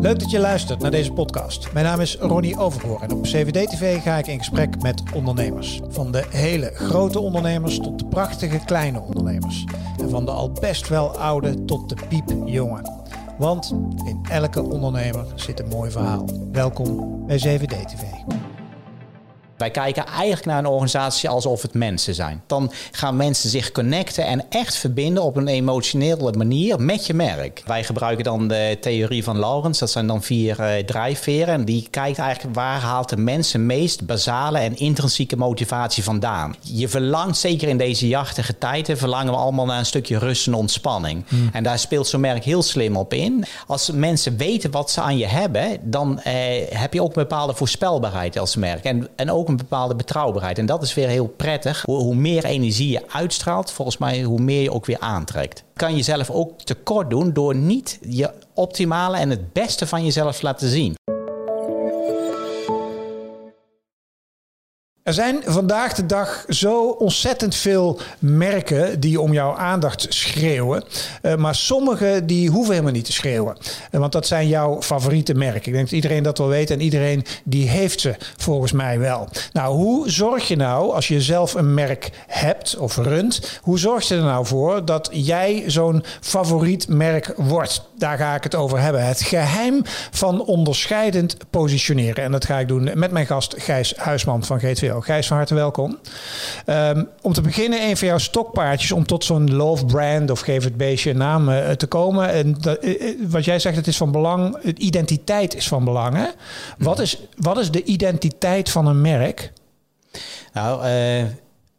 Leuk dat je luistert naar deze podcast. Mijn naam is Ronnie Overgoor en op CVD-TV ga ik in gesprek met ondernemers. Van de hele grote ondernemers tot de prachtige kleine ondernemers. En van de al best wel oude tot de piepjonge. Want in elke ondernemer zit een mooi verhaal. Welkom bij CVD-TV. Wij kijken eigenlijk naar een organisatie alsof het mensen zijn. Dan gaan mensen zich connecten en echt verbinden op een emotionele manier met je merk. Wij gebruiken dan de theorie van Laurens. Dat zijn dan vier uh, drijfveren. En die kijkt eigenlijk waar haalt de mensen meest basale en intrinsieke motivatie vandaan. Je verlangt, zeker in deze jachtige tijden, verlangen we allemaal naar een stukje rust en ontspanning. Hmm. En daar speelt zo'n merk heel slim op in. Als mensen weten wat ze aan je hebben, dan eh, heb je ook een bepaalde voorspelbaarheid als merk. En, en ook een bepaalde betrouwbaarheid. En dat is weer heel prettig. Hoe, hoe meer energie je uitstraalt, volgens mij, hoe meer je ook weer aantrekt. Kan je zelf ook tekort doen door niet je optimale en het beste van jezelf te laten zien. Er zijn vandaag de dag zo ontzettend veel merken die om jouw aandacht schreeuwen. Uh, maar sommige die hoeven helemaal niet te schreeuwen. Uh, want dat zijn jouw favoriete merken. Ik denk dat iedereen dat wel weet en iedereen die heeft ze volgens mij wel. Nou, hoe zorg je nou als je zelf een merk hebt of runt, hoe zorg je er nou voor dat jij zo'n favoriet merk wordt? Daar ga ik het over hebben. Het geheim van onderscheidend positioneren. En dat ga ik doen met mijn gast Gijs Huisman van GTV. Gijs, van harte welkom. Um, om te beginnen, een van jouw stokpaardjes om tot zo'n love brand of geef het beestje een naam uh, te komen. En dat, uh, wat jij zegt, het is van belang, identiteit is van belang. Hè? Wat, is, wat is de identiteit van een merk? Nou,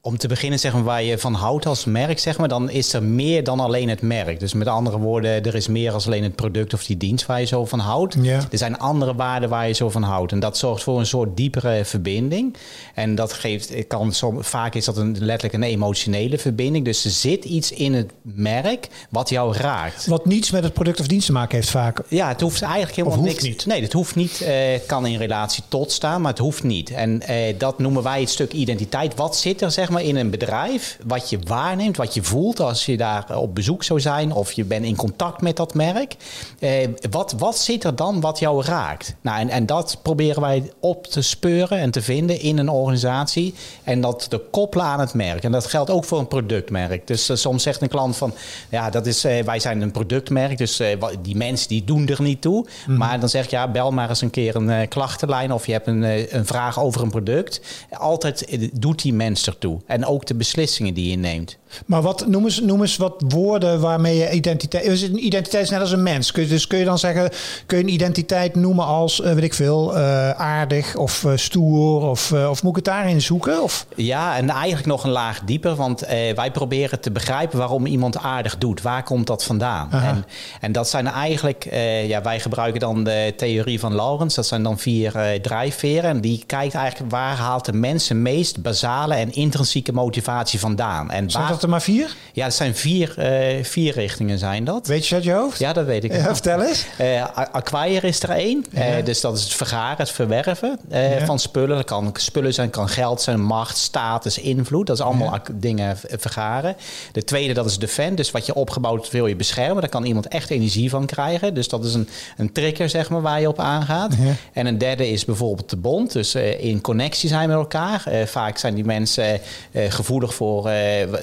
om te beginnen zeg maar, waar je van houdt als merk, zeg maar, dan is er meer dan alleen het merk. Dus met andere woorden, er is meer als alleen het product of die dienst waar je zo van houdt. Ja. Er zijn andere waarden waar je zo van houdt. En dat zorgt voor een soort diepere verbinding. En dat geeft, kan, vaak is dat een, letterlijk een emotionele verbinding. Dus er zit iets in het merk wat jou raakt. Wat niets met het product of dienst te maken heeft vaak. Ja, het hoeft eigenlijk helemaal niks. niet. Nee, het hoeft niet. Uh, kan in relatie tot staan, maar het hoeft niet. En uh, dat noemen wij het stuk identiteit. Wat zit er zeg maar in een bedrijf, wat je waarneemt, wat je voelt als je daar op bezoek zou zijn of je bent in contact met dat merk. Eh, wat, wat zit er dan wat jou raakt? Nou, en, en dat proberen wij op te speuren en te vinden in een organisatie en dat te koppelen aan het merk. En dat geldt ook voor een productmerk. Dus uh, soms zegt een klant van, ja, dat is, uh, wij zijn een productmerk, dus die mensen die doen er niet toe. Mm. Maar dan zeg je, ja, bel maar eens een keer een klachtenlijn of je hebt een, een vraag over een product. Altijd doet die mens ertoe. En ook de beslissingen die je neemt. Maar wat, noem, eens, noem eens wat woorden waarmee je identiteit... Is een identiteit is net als een mens. Kun je, dus kun je dan zeggen, kun je een identiteit noemen als, uh, weet ik veel, uh, aardig of uh, stoer? Of, of moet ik het daarin zoeken? Of? Ja, en eigenlijk nog een laag dieper. Want wij proberen te begrijpen waarom iemand aardig doet. Waar komt dat vandaan? En, en, dat zijn eigenlijk... ja, wij gebruiken dan de theorie van Laurens. Dat zijn dan vier drijfveren. En die kijkt eigenlijk waar haalt de mensen meest basale en intrinsieke motivatie vandaan. En zijn dat er maar vier? Ja, het zijn vier, uh, vier richtingen zijn dat. Weet je uit je hoofd? Ja, dat weet ik. Ja, vertel eens. Uh, acquire is er één. Ja. Uh, dus dat is het vergaren, het verwerven ja. van spullen. Dat kan spullen zijn, kan geld zijn, macht, status, invloed. Dat is allemaal dingen vergaren. De tweede, dat is defend. Dus wat je opgebouwd wil je beschermen. Daar kan iemand echt energie van krijgen. Dus dat is een, een trigger, zeg maar, waar je op aangaat. En een derde is bijvoorbeeld de bond. Dus in connectie zijn met elkaar. vaak zijn die mensen gevoelig voor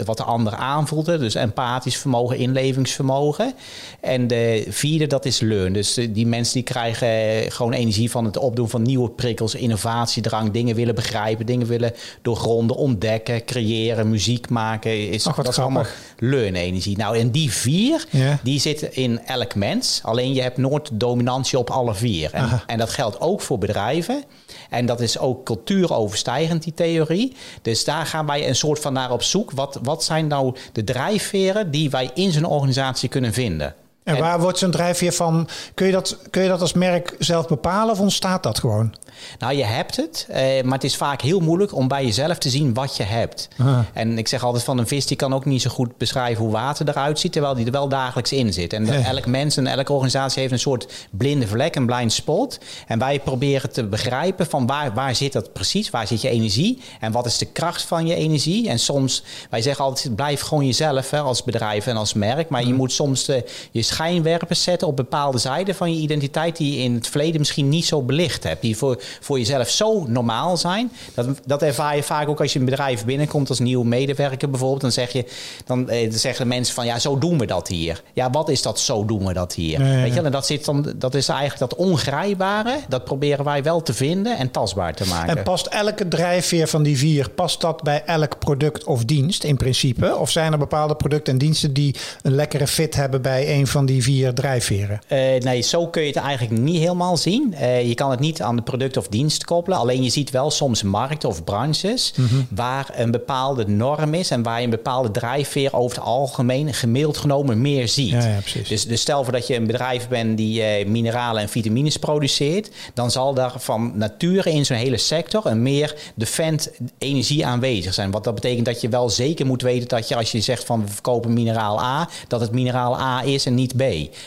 wat de ander aanvoelde. Dus empathisch vermogen, inlevingsvermogen. En de vierde, dat is learn. Dus die mensen die krijgen gewoon energie van het opdoen van nieuwe prikkels, innovatiedrang, dingen willen begrijpen, dingen willen doorgronden, ontdekken, creëren, muziek maken. Is, Ach, dat is allemaal learn-energie. Nou, en die vier, ja. die zitten in elk mens. Alleen je hebt nooit dominantie op alle vier. En, en dat geldt ook voor bedrijven. En dat is ook cultuuroverstijgend, die theorie. Dus daar gaan wij een soort van naar op zoek. Wat, wat zijn nou de drijfveren die wij in zo'n organisatie kunnen vinden? En waar wordt zo'n drijfveer van? Kun je, dat, kun je dat als merk zelf bepalen of ontstaat dat gewoon? Nou, je hebt het, eh, maar het is vaak heel moeilijk om bij jezelf te zien wat je hebt. Ah. En ik zeg altijd van een vis die kan ook niet zo goed beschrijven hoe water eruit ziet, terwijl die er wel dagelijks in zit. En elk mens en elke organisatie heeft een soort blinde vlek, een blind spot. En wij proberen te begrijpen van waar, waar zit dat precies, waar zit je energie en wat is de kracht van je energie. En soms, wij zeggen altijd, blijf gewoon jezelf hè, als bedrijf en als merk, maar je moet soms de, je schijnwerpers zetten op bepaalde zijden van je identiteit die je in het verleden misschien niet zo belicht hebt. Die voor, voor jezelf zo normaal zijn. Dat, dat ervaar je vaak ook als je een bedrijf binnenkomt als nieuwe medewerker bijvoorbeeld. Dan, zeg je, dan, eh, dan zeggen mensen van ja, zo doen we dat hier. Ja, wat is dat zo doen we dat hier? Weet je, en dat, zit dan, dat is eigenlijk dat ongrijpbare. Dat proberen wij wel te vinden en tastbaar te maken. En past elke drijfveer van die vier, past dat bij elk product of dienst in principe? Of zijn er bepaalde producten en diensten die een lekkere fit hebben bij een van die vier drijfveren? Uh, nee, zo kun je het eigenlijk niet helemaal zien. Uh, je kan het niet aan de product of dienst koppelen. Alleen je ziet wel soms markten of branches mm -hmm. waar een bepaalde norm is en waar je een bepaalde drijfveer over het algemeen gemiddeld genomen meer ziet. Ja. Dus, dus stel voor dat je een bedrijf bent die uh, mineralen en vitamines produceert, dan zal daar van nature in zo'n hele sector een meer defend energie aanwezig zijn. Wat dat betekent dat je wel zeker moet weten dat je als je zegt van we verkopen mineraal A, dat het mineraal A is en niet B.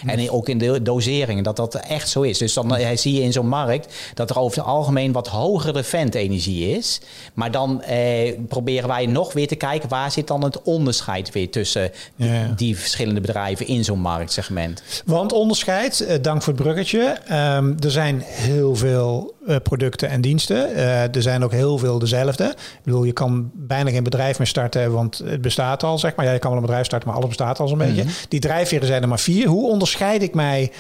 En ook in de doseringen dat dat echt zo is. Dus dan eh, zie je in zo'n markt dat er over het algemeen wat hogere energie is. Maar dan eh, proberen wij nog weer te kijken waar zit dan het onderscheid weer tussen ja. die verschillende bedrijven in zo'n marktsegment. Want onderscheid, eh, dank voor het bruggetje. Um, er zijn heel veel uh, producten en diensten. Uh, er zijn ook heel veel dezelfde. Ik bedoel, je kan bijna geen bedrijf meer starten, want het bestaat al, zeg maar. Ja, je kan wel een bedrijf starten, maar alles bestaat al zo'n mm -hmm. beetje. Die drijfveren zijn er maar vier. Hoe onderscheid ik mij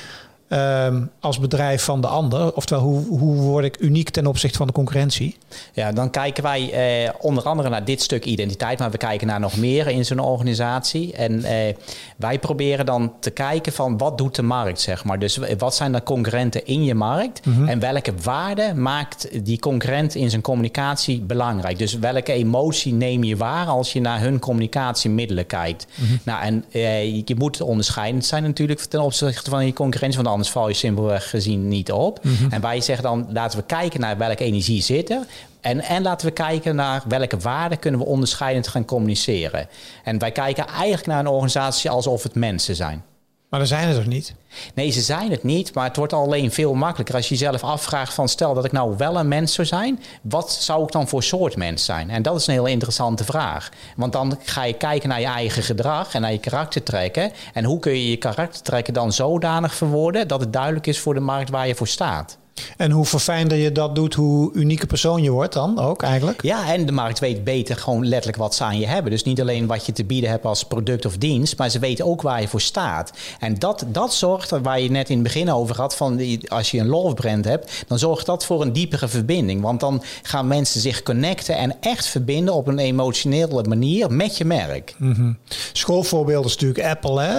um, als bedrijf van de ander? Oftewel, hoe, hoe word ik uniek ten opzichte van de concurrentie? Ja, dan kijken wij eh, onder andere naar dit stuk identiteit, maar we kijken naar nog meer in zo'n organisatie. En eh, wij proberen dan te kijken van wat doet de markt, zeg maar. Dus wat zijn de concurrenten in je markt mm -hmm. en welke waarde maakt die concurrent in zijn communicatie belangrijk? Dus welke emotie neem je waar als je naar hun communicatiemiddelen kijkt? Mm -hmm. Nou, en uh, je moet onderscheidend zijn natuurlijk ten opzichte van je concurrentie, want anders val je simpelweg gezien niet op. Mm -hmm. En wij zeggen dan, laten we kijken naar welke energie zit er. En, en laten we kijken naar welke waarden kunnen we onderscheidend gaan communiceren. En wij kijken eigenlijk naar een organisatie alsof het mensen zijn. Maar dan zijn het toch niet? Nee, ze zijn het niet, maar het wordt alleen veel makkelijker als je jezelf afvraagt van stel dat ik nou wel een mens zou zijn, wat zou ik dan voor soort mens zijn? En dat is een heel interessante vraag. Want dan ga je kijken naar je eigen gedrag en naar je karaktertrekken. En hoe kun je je karaktertrekken dan zodanig verwoorden dat het duidelijk is voor de markt waar je voor staat? En hoe verfijnder je dat doet, hoe unieke persoon je wordt dan ook eigenlijk? Ja, en de markt weet beter gewoon letterlijk wat ze aan je hebben. Dus niet alleen wat je te bieden hebt als product of dienst, maar ze weten ook waar je voor staat. En dat, dat zorgt, waar je net in het begin over had, van als je een love brand hebt, dan zorgt dat voor een diepere verbinding. Want dan gaan mensen zich connecten en echt verbinden op een emotionele manier met je merk. Mm -hmm. Schoolvoorbeeld is natuurlijk Apple, hè?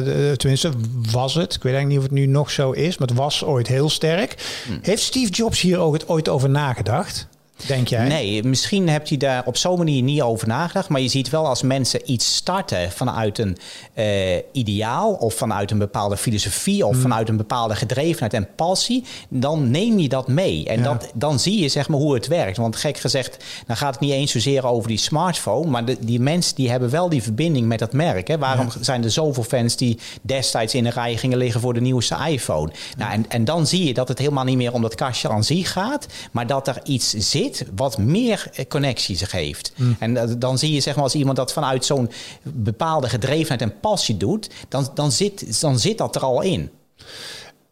Uh, tenminste was het. Ik weet eigenlijk niet of het nu nog zo is, maar het was ooit heel sterk. Heeft Steve Jobs hier ook het ooit over nagedacht? Denk jij? Nee, misschien hebt hij daar op zo'n manier niet over nagedacht. Maar je ziet wel als mensen iets starten vanuit een uh, ideaal of vanuit een bepaalde filosofie of mm. vanuit een bepaalde gedrevenheid en passie, dan neem je dat mee. En ja. dat, dan zie je zeg maar hoe het werkt. Want gek gezegd, dan gaat het niet eens zozeer over die smartphone, maar de, die mensen die hebben wel die verbinding met dat merk. Hè. Waarom ja. zijn er zoveel fans die destijds in de rij gingen liggen voor de nieuwste iPhone? Nou, en, en dan zie je dat het helemaal niet meer om dat kastje aan zich gaat, maar dat er iets zit wat meer connecties geeft. Mm. En dan zie je zeg maar als iemand dat vanuit zo'n bepaalde gedrevenheid en passie doet, dan, dan, zit, dan zit dat er al in.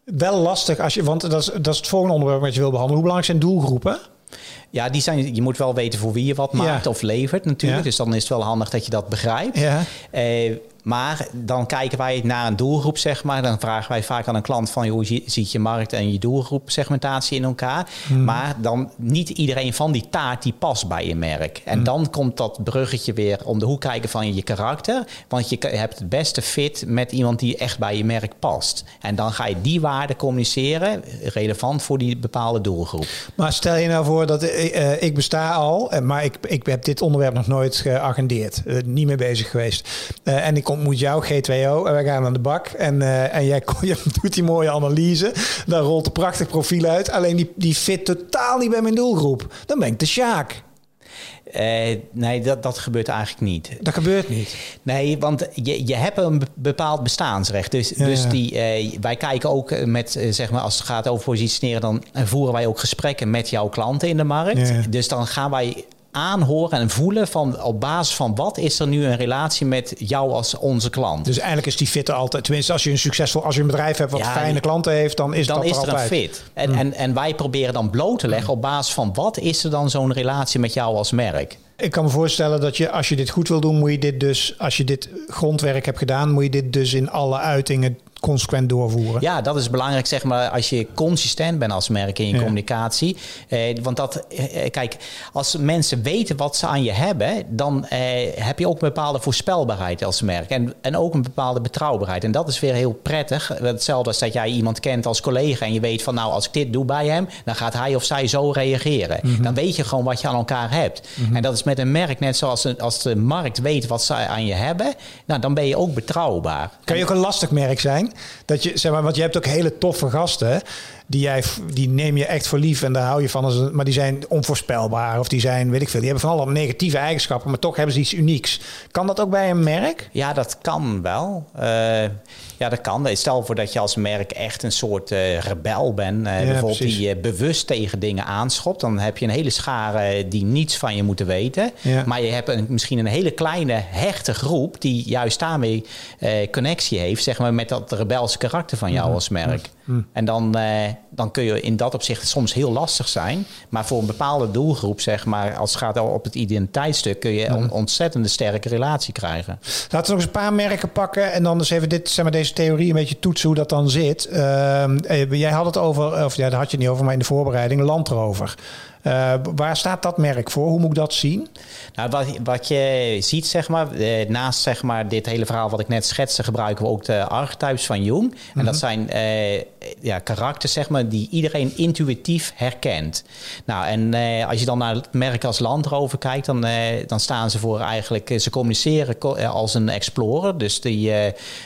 Wel lastig als je, want dat is, dat is het volgende onderwerp wat je wil behandelen. Hoe belangrijk zijn doelgroepen? Ja, die zijn, je moet wel weten voor wie je wat maakt ja. of levert natuurlijk. Ja. Dus dan is het wel handig dat je dat begrijpt. Ja. Uh, maar dan kijken wij naar een doelgroep, zeg maar. Dan vragen wij vaak aan een klant van... hoe ziet je markt en je doelgroep segmentatie in elkaar? Hmm. Maar dan niet iedereen van die taart die past bij je merk. En hmm. dan komt dat bruggetje weer om de hoek kijken van je karakter. Want je hebt het beste fit met iemand die echt bij je merk past. En dan ga je die waarden communiceren, relevant voor die bepaalde doelgroep. Maar stel je nou voor dat uh, ik besta al... maar ik, ik heb dit onderwerp nog nooit geagendeerd. Niet mee bezig geweest. En ik ontmoet jou, G2O, en we gaan aan de bak. En, en jij je doet die mooie analyse. Dan rolt een prachtig profiel uit. Alleen die, die fit totaal niet bij mijn doelgroep. Dan ben ik de Sjaak. Uh, nee, dat, dat gebeurt eigenlijk niet. Dat gebeurt niet? Nee, want je, je hebt een bepaald bestaansrecht. Dus, ja, dus die, uh, wij kijken ook met, uh, zeg maar, als het gaat over positioneren... dan voeren wij ook gesprekken met jouw klanten in de markt. Ja. Dus dan gaan wij aanhoren en voelen van op basis van wat is er nu een relatie met jou als onze klant. Dus eigenlijk is die fit altijd. Tenminste, als je een succesvol, als je een bedrijf hebt wat fijne klanten heeft, dan is dan dat is er, er altijd. een fit. En, en, en wij proberen dan bloot te leggen op basis van wat is er dan zo'n relatie met jou als merk. Ik kan me voorstellen dat je, als je dit goed wil doen, moet je dit dus, als je dit grondwerk hebt gedaan, moet je dit dus in alle uitingen consequent doorvoeren. Ja, dat is belangrijk, zeg maar, als je consistent bent als merk in je Ja. communicatie. Eh, want dat, eh, kijk, als mensen weten wat ze aan je hebben, dan eh, heb je ook een bepaalde voorspelbaarheid als merk. En, en ook een bepaalde betrouwbaarheid. En dat is weer heel prettig. Hetzelfde als dat jij iemand kent als collega en je weet van, nou, als ik dit doe bij hem, dan gaat hij of zij zo reageren. Dan weet je gewoon wat je aan elkaar hebt. En dat is met een merk net zoals een- als de markt weet wat ze aan je hebben, nou, dan ben je ook betrouwbaar. Kan je ook een lastig merk zijn? Dat je, zeg maar, want je hebt ook hele toffe gasten. Die, jij, die neem je echt voor lief en daar hou je van. Maar die zijn onvoorspelbaar of die zijn, weet ik veel. Die hebben van alle negatieve eigenschappen, maar toch hebben ze iets unieks. Kan dat ook bij een merk? Ja, dat kan wel. Eh, ja, dat kan. Stel voor dat je als merk echt een soort eh, rebel bent. eh, Ja, bijvoorbeeld precies. die eh, bewust tegen dingen aanschopt. Dan heb je een hele schare die niets van je moeten weten. Ja. Maar je hebt een, misschien een hele kleine hechte groep... die juist daarmee connectie heeft zeg maar, met dat rebelse karakter van jou als merk. En dan, eh, dan kun je in dat opzicht soms heel lastig zijn. Maar voor een bepaalde doelgroep, zeg maar, als het gaat op het identiteitsstuk... kun je een ontzettende sterke relatie krijgen. Laten we nog eens een paar merken pakken en dan eens even dit, zeg maar, deze theorie een beetje toetsen hoe dat dan zit. Ehm, eh, jij had het over, of ja, daar had je het niet over, maar in de voorbereiding, Land Rover. Eh, waar staat dat merk voor? Hoe moet ik dat zien? Nou, wat, wat je ziet, zeg maar, eh, naast zeg maar, dit hele verhaal wat ik net schetste, gebruiken we ook de archetypes van Jung. En dat zijn eh, ja, karakters, zeg maar, die iedereen intuïtief herkent. Nou, en eh, als je dan naar het merk als Land Rover kijkt, dan, dan staan ze voor eigenlijk, ze communiceren co- als een explorer, dus die,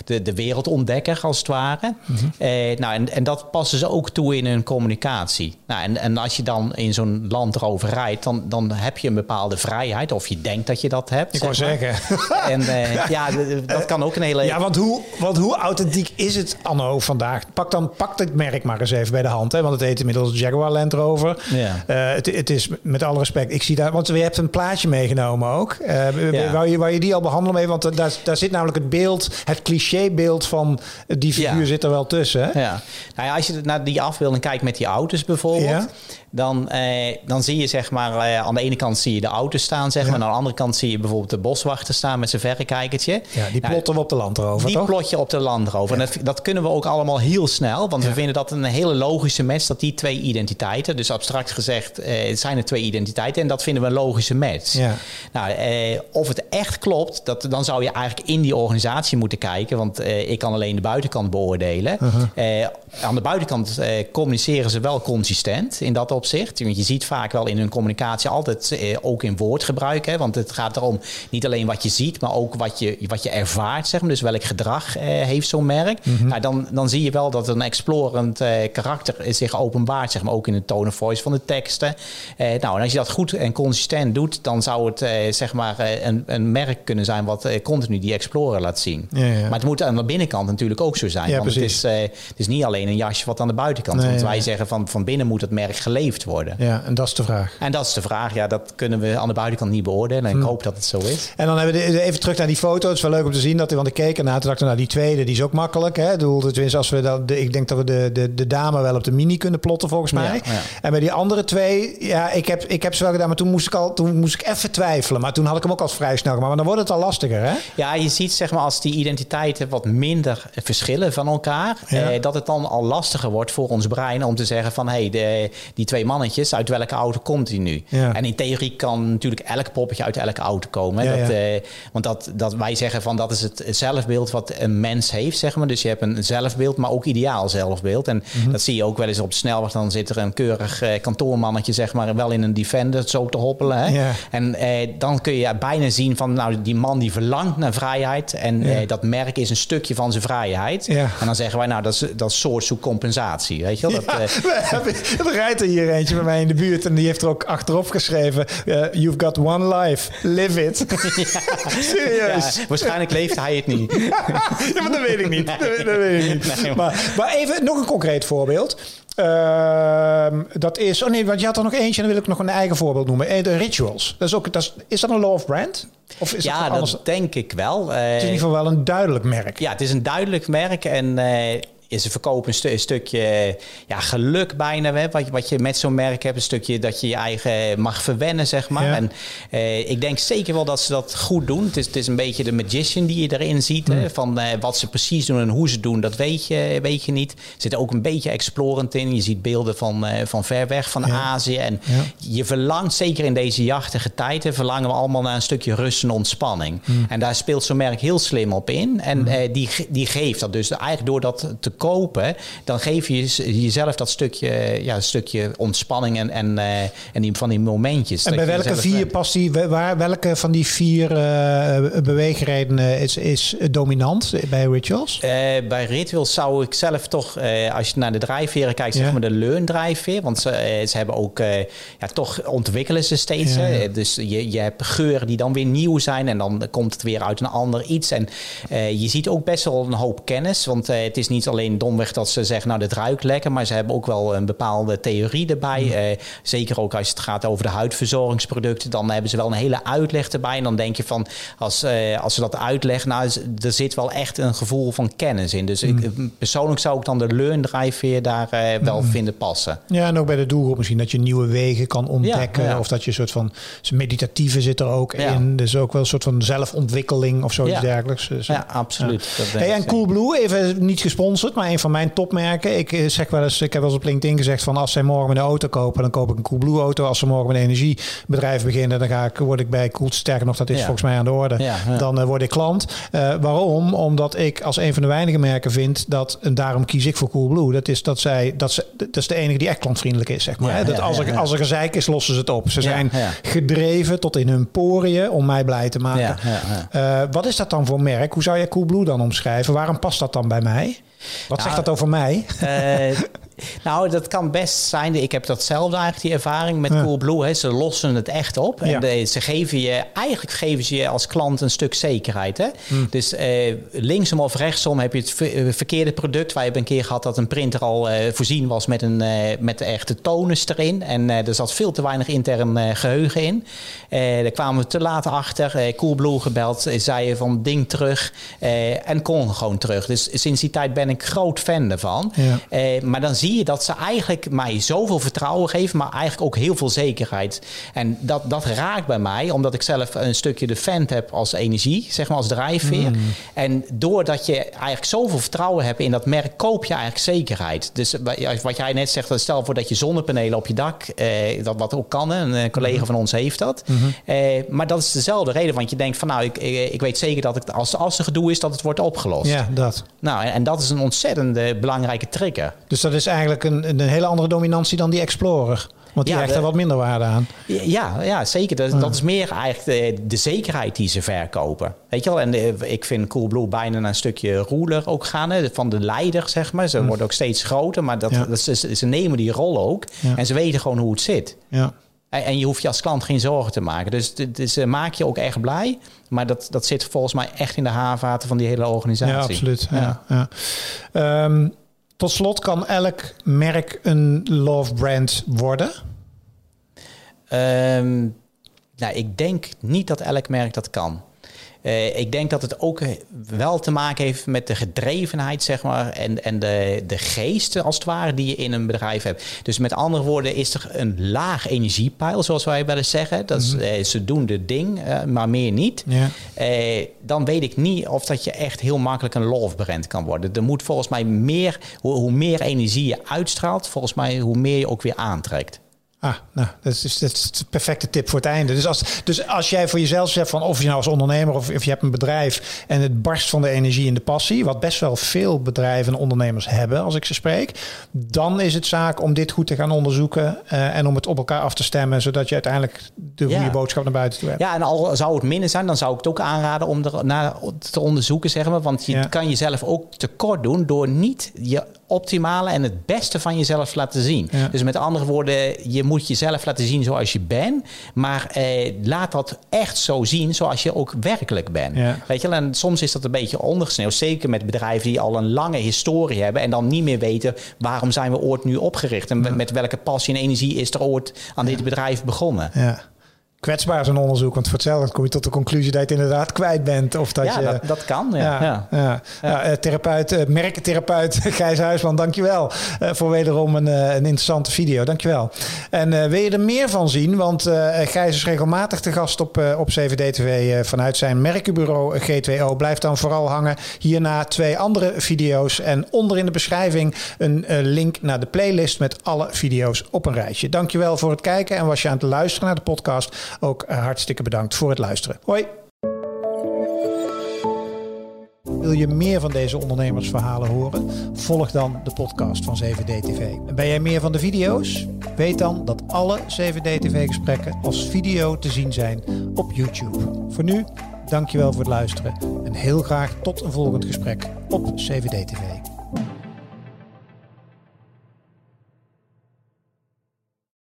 de, de wereldontdekker als het ware. Eh, nou, en, en dat passen ze ook toe in hun communicatie. Nou, en, en als je dan in zo'n Land Rover rijdt, dan, dan heb je een bepaalde vrijheid, of je denkt dat je dat hebt. Ik wou maar. zeggen. En eh, ja, dat kan ook een hele. Ja, want hoe, want hoe authentiek is het anno vandaag? Pak dan pak het merk maar eens even bij de hand. Hè? Want het heet inmiddels Jaguar Land Rover. Ja. Eh, het, het is met alle respect. Ik zie daar, want je hebt een plaatje meegenomen ook. Ja. wou, je, wou je die al behandelen mee? Want daar, daar zit namelijk het beeld, het clichébeeld van die figuur Ja. zit er wel tussen. Hè? Ja. Nou ja, als je naar die afbeelding kijkt met die auto's bijvoorbeeld, Ja. Dan, eh, dan zie je zeg maar eh, aan de ene kant zie je de auto's staan, zeg Ja. maar, en aan de andere kant zie je bijvoorbeeld de boswachter staan met zijn verrekijkertje. Ja, die Nou, plotten we op de Land Rover, Die toch? plot je op de Land Rover. En dat, dat kunnen we ook allemaal heel snel. Want we vinden dat een hele logische match. Dat die twee identiteiten. Dus abstract gezegd eh, het zijn er twee identiteiten. En dat vinden we een logische match. Ja. Nou, eh, of het echt klopt. Dat, dan zou je eigenlijk in die organisatie moeten kijken. Want eh, ik kan alleen de buitenkant beoordelen. Eh, aan de buitenkant eh, communiceren ze wel consistent in dat opzicht. Want je ziet vaak wel in hun communicatie altijd eh, ook in woordgebruik. Hè, want het gaat erom niet alleen wat je ziet, maar ook wat je, wat je ervaart. Zeg maar. Dus welk gedrag eh, heeft zo'n merk. nou, dan, dan zie je wel dat een explorend karakter zich openbaart. Zeg maar, ook in de tone of voice van de teksten. Nou, en als je dat goed en consistent doet, dan zou het zeg maar, een, een merk kunnen zijn wat continu die explorer laat zien. Ja, ja. Maar het moet aan de binnenkant natuurlijk ook zo zijn. Ja, want het is, het is niet alleen een jasje wat aan de buitenkant. Nee, want wij ja. zeggen van, van binnen moet het merk geleefd worden. Ja, en dat is de vraag. En dat is de vraag. Ja, dat kunnen we aan de buitenkant niet beoordelen. En ik hoop dat het zo is. En dan hebben we de- even terug naar die foto. Het is wel leuk om te zien dat want ik keek ernaar. Toen dacht ik, nou die tweede, die is ook makkelijk. Hè? Tenminste, als we dat, de, ik denk dat we de, de, de dame wel op de mini kunnen plotten volgens mij. Ja, ja. En bij die andere twee, ja, ik heb, ik heb ze wel gedaan, maar toen moest ik al, toen moest ik even twijfelen. Maar toen had ik hem ook al vrij snel gemaakt. Maar dan wordt het al lastiger, hè? Ja, je ziet zeg maar als die identiteiten wat minder verschillen van elkaar, Ja. eh, dat het dan al lastiger wordt voor ons brein om te zeggen van hé, hey, die twee mannetjes, uit welke auto komt die nu? Ja. En in theorie kan natuurlijk elk poppetje uit elke auto komen. Ja, dat, ja. eh, want dat, dat wij zeggen van dat is het zelfbeeld wat een mens heeft, zeg maar. Dus je hebt een zelfbeeld, maar ook ideaal zelfbeeld. En Mhm. dat zie je ook wel eens op de snelweg. Dan zit er een keurig eh, kantoormannetje, zeg maar, wel in een Defender zo te hoppelen. Hè? Ja. En eh, dan kun je bijna zien van, nou, die man die verlangt naar vrijheid. En dat merk is een stukje van zijn vrijheid. Ja. En dan zeggen wij, nou, dat is, dat is zoek compensatie. Weet je wel? Dat, Ja, eh, er rijdt er hier eentje bij mij in de buurt en die heeft er ook achterop geschreven: eh, You've got one life, live it. Serieus. ja, waarschijnlijk leeft hij het niet. ja, maar dat weet ik niet. Dat, weet- dat weet ik niet. Nee, maar, maar even nog een concreet voorbeeld. Ehm, dat is, oh nee, want je had er nog eentje en dan wil ik nog een eigen voorbeeld noemen. Eh, De rituals. Dat is, ook, dat is, is dat een law of brand? Of is ja, dat denk ik wel. Het is in ieder geval wel een duidelijk merk. Ja, het is een duidelijk merk en ze verkopen een, stu- een stukje ja, geluk bijna. Hè, wat, je- wat je met zo'n merk hebt. Een stukje dat je je eigen mag verwennen, zeg maar. Ja. En eh, ik denk zeker wel dat ze dat goed doen. Het is, het is een beetje de magician die je erin ziet. Hè, van eh, wat ze precies doen en hoe ze doen, dat weet je, weet je niet. Er zit ook een beetje explorend in. Je ziet beelden van, eh, van ver weg, van Ja. Azië. En Ja. je verlangt, zeker in deze jachtige tijden, verlangen we allemaal naar een stukje rust en ontspanning. Hmm. En daar speelt zo'n merk heel slim op in. En eh, die, die geeft dat. Dus eigenlijk door dat te kopen, dan geef je jez- jezelf dat stukje, ja, stukje ontspanning en, en, eh, en die, van die momentjes. En bij welke vier bent. past die? Waar, welke van die vier eh, beweegredenen is, is dominant bij rituals? Eh, bij Rituals zou ik zelf toch, als je naar de drijfveren kijkt, zeg Ja. maar de leun-drijfveer. Want ze, ze hebben ook, ja, toch ontwikkelen ze steeds. Ja, hè. ja. Dus je, je hebt geuren die dan weer nieuw zijn en dan komt het weer uit een ander iets. En je ziet ook best wel een hoop kennis. Want het is niet alleen domweg dat ze zeggen, nou dit ruikt lekker. Maar ze hebben ook wel een bepaalde theorie erbij. Mm. Eh, zeker ook als het gaat over de huidverzorgingsproducten. Dan hebben ze wel een hele uitleg erbij. En dan denk je van, als, eh, als ze dat uitleggen, nou er zit wel echt een gevoel van kennis in. Dus Mm. ik, persoonlijk zou ik dan de learn-drijfveer daar eh, wel vinden passen. Ja, en ook bij de doelgroep misschien dat je nieuwe wegen kan ontdekken. Ja, ja. Of dat je een soort van meditatieve zit er ook Ja. in. Dus ook wel een soort van zelfontwikkeling of zoiets dergelijks. Dus, Ja, absoluut. Dat denk Hey, ik en. Coolblue, even niet gesponsord, maar een van mijn topmerken. Ik eh, zeg wel eens, ik heb wel eens op LinkedIn gezegd van als zij morgen een auto kopen, dan koop ik een Coolblue auto. Als ze morgen met een energiebedrijf beginnen, dan ga ik, word ik bij Cool. Sterker nog, dat is Ja. volgens mij aan de orde. Ja, ja. Dan eh, word ik klant. Eh, waarom? Omdat ik als een van de weinige merken vind dat, en daarom kies ik voor Coolblue. Dat is dat zij, dat ze, dat is de enige die echt klantvriendelijk is, zeg maar. Hè. dat als, er, als er gezeik is, lossen ze het op. Ze zijn gedreven tot in hun poriën om mij blij te maken. Wat is dat dan voor merk? Hoe zou jij Coolblue dan omschrijven? Waarom past dat dan bij mij? Wat Nou, zegt dat over mij? Eh, nou, dat kan best zijn. Ik heb datzelfde eigenlijk, die ervaring met Ja. Coolblue. Hè. Ze lossen het echt op. Ja. En de- ze geven je, eigenlijk geven ze je als klant een stuk zekerheid. Hè? Hmm. Dus eh, linksom of rechtsom heb je het eh, verkeerde product. Wij hebben een keer gehad dat een printer al eh, voorzien was met, een, eh, met de echte tonus erin. En er zat veel te weinig intern eh, geheugen in. Daar kwamen we te laat achter. Coolblue gebeld, zei je van ding terug. en kon gewoon terug. Dus sinds die tijd ben ik groot fan ervan. Ja. Maar dan zie je dat ze eigenlijk mij zoveel vertrouwen geven, maar eigenlijk ook heel veel zekerheid. En dat, dat raakt bij mij, omdat ik zelf een stukje de fan heb als energie, zeg maar als drijfveer. En doordat je eigenlijk zoveel vertrouwen hebt in dat merk, koop je eigenlijk zekerheid. Dus wat jij net zegt, stel voor dat je zonnepanelen op je dak, eh, dat wat ook kan, een eh, collega van ons heeft dat. Eh, maar dat is dezelfde reden, want je denkt van nou, ik, ik, ik weet zeker dat ik, als, als er gedoe is, dat het wordt opgelost. Ja, dat. Nou, en, en dat is een ontzettend belangrijke trigger. Dus dat is eigenlijk een, een hele andere dominantie dan die Explorer. Want die Ja, hecht er wat minder waarde aan. Ja, ja zeker. Dat, dat is meer eigenlijk de, de zekerheid die ze verkopen. Weet je wel? En de- ik vind Coolblue bijna een stukje ruler ook gaan. Hè? Van de leider, zeg maar. Ze worden ook steeds groter. Maar dat, Ja. dat, ze, ze nemen die rol ook. En ze weten gewoon hoe het zit. Ja. En, en je hoeft je als klant geen zorgen te maken. Dus, het- dus eh, maak je ook echt blij. Maar dat, dat zit volgens mij echt in de haarvaten van die hele organisatie. Ja, absoluut. Ja. Ja. Tot slot kan elk merk een love brand worden. Ehm, nou, ik denk niet dat elk merk dat kan. Eh, ik denk dat het ook wel te maken heeft met de gedrevenheid, zeg maar, en, en de, de geest, als het ware, die je in een bedrijf hebt. Dus met andere woorden, is er een laag energiepeil, zoals wij wel eens zeggen. Dat is, eh, ze doen de ding, eh, maar meer niet. Eh, dan weet ik niet of dat je echt heel makkelijk een love brand kan worden. Er moet volgens mij meer, hoe, hoe meer energie je uitstraalt, volgens mij hoe meer je ook weer aantrekt. Ah, nou, dat is, dat is de perfecte tip voor het einde. Dus als, dus als jij voor jezelf zegt van of je nou als ondernemer of, of je hebt een bedrijf en het barst van de energie en de passie, wat best wel veel bedrijven en ondernemers hebben als ik ze spreek, dan is het zaak om dit goed te gaan onderzoeken eh, en om het op elkaar af te stemmen, zodat je uiteindelijk de Ja. goede boodschap naar buiten toe hebt. Ja, en al zou het minder zijn, dan zou ik het ook aanraden om er naar te onderzoeken, zeg maar. Want je Ja. kan jezelf ook tekort doen door niet je optimale en het beste van jezelf laten zien. Ja. Dus met andere woorden, je moet jezelf laten zien zoals je bent. Maar eh, laat dat echt zo zien zoals je ook werkelijk bent. Ja. Weet je, wel? en soms is dat een beetje ondergesneeuwd. Zeker met bedrijven die al een lange historie hebben. En dan niet meer weten waarom zijn we ooit nu opgericht. En met welke passie en energie is er ooit aan dit bedrijf begonnen. Ja. Kwetsbaar zo'n onderzoek, want voor hetzelfde kom je tot de conclusie dat je het inderdaad kwijt bent. Of dat ja, je, dat, dat kan. Ja, Ja, ja. ja. ja. eh, therapeut, eh, merkentherapeut Gijs Huisman, dankjewel uh, voor wederom een, uh, een interessante video. Dankjewel. En uh, wil je er meer van zien? Want uh, Gijs is regelmatig te gast op, op CVD-TV vanuit zijn merkenbureau G2O. Blijf dan vooral hangen. Hierna twee andere video's en onder in de beschrijving een link naar de playlist met alle video's op een rijtje. Dankjewel voor het kijken en was je aan het luisteren naar de podcast ook hartstikke bedankt voor het luisteren. Hoi! Wil je meer van deze ondernemersverhalen horen? Volg dan de podcast van 7D-TV. En ben jij meer van de video's? Weet dan dat alle 7D-TV-gesprekken als video te zien zijn op YouTube. Voor nu, dankjewel voor het luisteren en heel graag tot een volgend gesprek op 7D-TV.